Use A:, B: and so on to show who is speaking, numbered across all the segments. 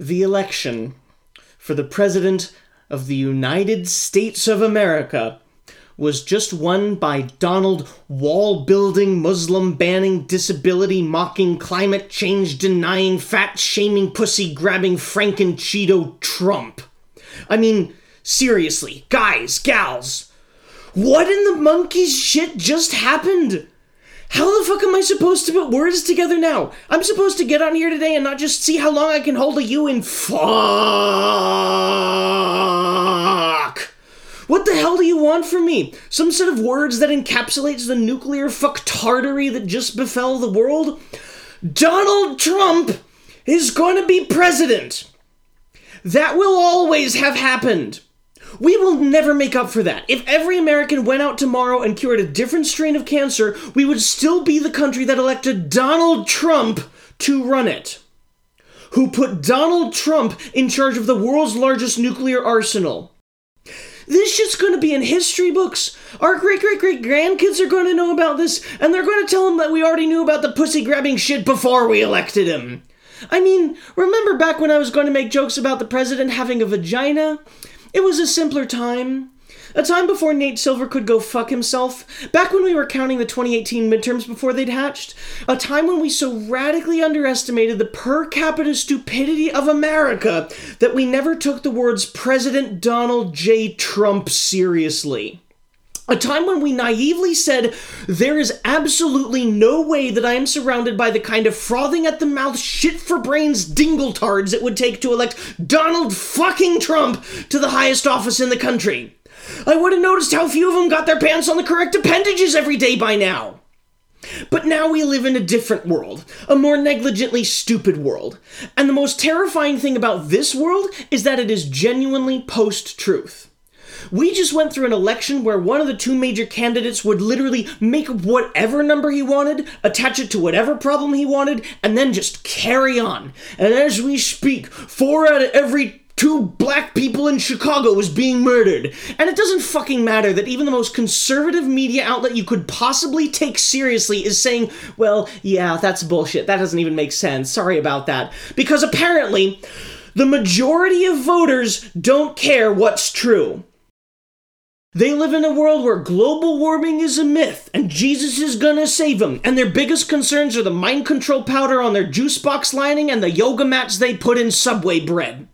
A: the election for the President of the United States of America was just won by Donald wall building, Muslim banning, disability mocking, climate change denying, fat shaming, pussy grabbing Franken Cheeto Trump. I mean, seriously, guys, gals, what in the monkey's shit just happened? How the fuck am I supposed to put words together now? I'm supposed to get on here today and not just see how long I can hold a U in fuck. What the hell do you want from me? Some set of words that encapsulates the nuclear fucktardery that just befell the world? Donald Trump is going to be president. That will always have happened. We will never make up for that. If every American went out tomorrow and cured a different strain of cancer, we would still be the country that elected Donald Trump to run it. Who put Donald Trump in charge of the world's largest nuclear arsenal. This shit's gonna be in history books. Our great great great grandkids are gonna know about this, and they're gonna tell them that we already knew about the pussy grabbing shit before we elected him. I mean, remember back when I was going to make jokes about the president having a vagina? It was a simpler time. A time before Nate Silver could go fuck himself. Back when we were counting the 2018 midterms before they'd hatched. A time when we so radically underestimated the per capita stupidity of America that we never took the words President Donald J. Trump seriously. A time when we naively said, There is absolutely no way that I am surrounded by the kind of frothing at the mouth, shit for brains dingletards it would take to elect Donald fucking Trump to the highest office in the country. I would have noticed how few of them got their pants on the correct appendages every day by now. But now we live in a different world, a more negligently stupid world. And the most terrifying thing about this world is that it is genuinely post truth. We just went through an election where one of the two major candidates would literally make whatever number he wanted, attach it to whatever problem he wanted, and then just carry on. And as we speak, four out of every two black people in Chicago is being murdered. And it doesn't fucking matter that even the most conservative media outlet you could possibly take seriously is saying, well, yeah, that's bullshit. That doesn't even make sense. Sorry about that. Because apparently, the majority of voters don't care what's true. They live in a world where global warming is a myth and Jesus is gonna save them, and their biggest concerns are the mind control powder on their juice box lining and the yoga mats they put in Subway bread.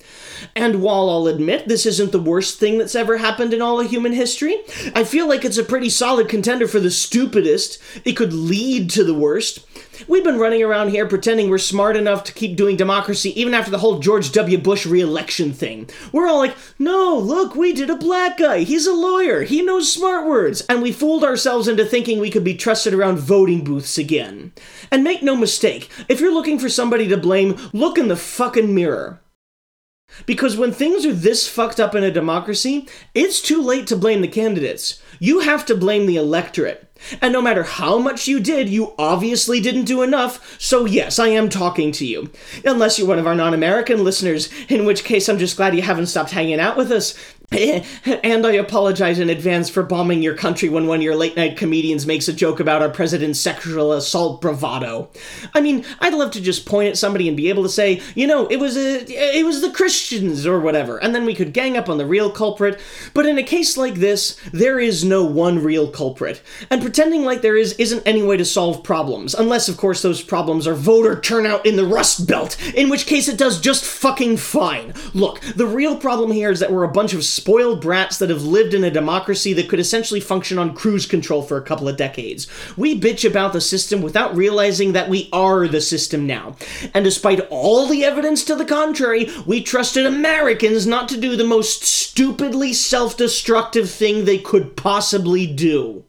A: And while I'll admit this isn't the worst thing that's ever happened in all of human history, I feel like it's a pretty solid contender for the stupidest. It could lead to the worst. We've been running around here pretending we're smart enough to keep doing democracy even after the whole George W. Bush re-election thing. We're all like, no, look, we did a black guy. He's a lawyer. He knows smart words. And we fooled ourselves into thinking we could be trusted around voting booths again. And make no mistake, if you're looking for somebody to blame, look in the fucking mirror. Because when things are this fucked up in a democracy, it's too late to blame the candidates. You have to blame the electorate. And no matter how much you did, you obviously didn't do enough, so yes, I am talking to you. Unless you're one of our non American listeners, in which case I'm just glad you haven't stopped hanging out with us. and I apologize in advance for bombing your country when one of your late night comedians makes a joke about our president's sexual assault bravado. I mean, I'd love to just point at somebody and be able to say, you know, it was a, it was the Christians or whatever, and then we could gang up on the real culprit. But in a case like this, there is no one real culprit, and pretending like there is isn't any way to solve problems, unless of course those problems are voter turnout in the Rust Belt, in which case it does just fucking fine. Look, the real problem here is that we're a bunch of spoiled brats that have lived in a democracy that could essentially function on cruise control for a couple of decades. We bitch about the system without realizing that we are the system now. And despite all the evidence to the contrary, we trusted Americans not to do the most stupidly self destructive thing they could possibly do.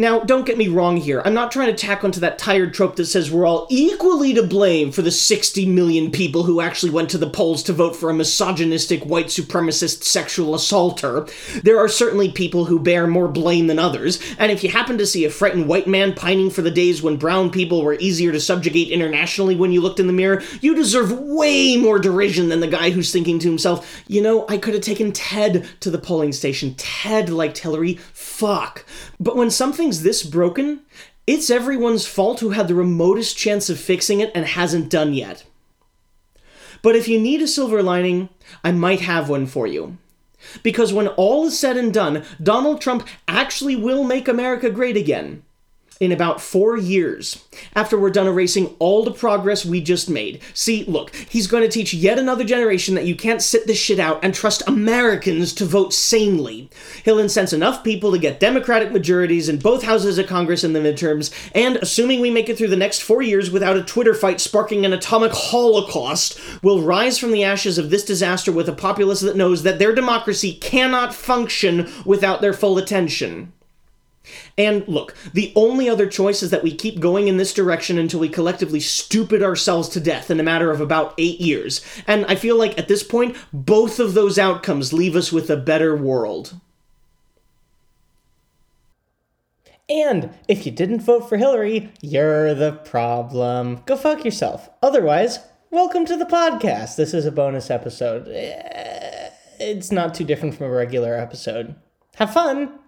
A: Now, don't get me wrong here. I'm not trying to tack onto that tired trope that says we're all equally to blame for the 60 million people who actually went to the polls to vote for a misogynistic, white supremacist sexual assaulter. There are certainly people who bear more blame than others, and if you happen to see a frightened white man pining for the days when brown people were easier to subjugate internationally when you looked in the mirror, you deserve way more derision than the guy who's thinking to himself, you know, I could have taken Ted to the polling station. Ted liked Hillary. Fuck. But when something's this broken, it's everyone's fault who had the remotest chance of fixing it and hasn't done yet. But if you need a silver lining, I might have one for you. Because when all is said and done, Donald Trump actually will make America great again in about four years after we're done erasing all the progress we just made. See, look, he's going to teach yet another generation that you can't sit this shit out and trust Americans to vote sanely. He'll incense enough people to get Democratic majorities in both houses of Congress in the midterms, and assuming we make it through the next four years without a Twitter fight sparking an atomic holocaust, will rise from the ashes of this disaster with a populace that knows that their democracy cannot function without their full attention. And look, the only other choice is that we keep going in this direction until we collectively stupid ourselves to death in a matter of about eight years. And I feel like at this point, both of those outcomes leave us with a better world. And if you didn't vote for Hillary, you're the problem. Go fuck yourself. Otherwise, welcome to the podcast. This is a bonus episode. Eh, It's not too different from a regular episode. Have fun!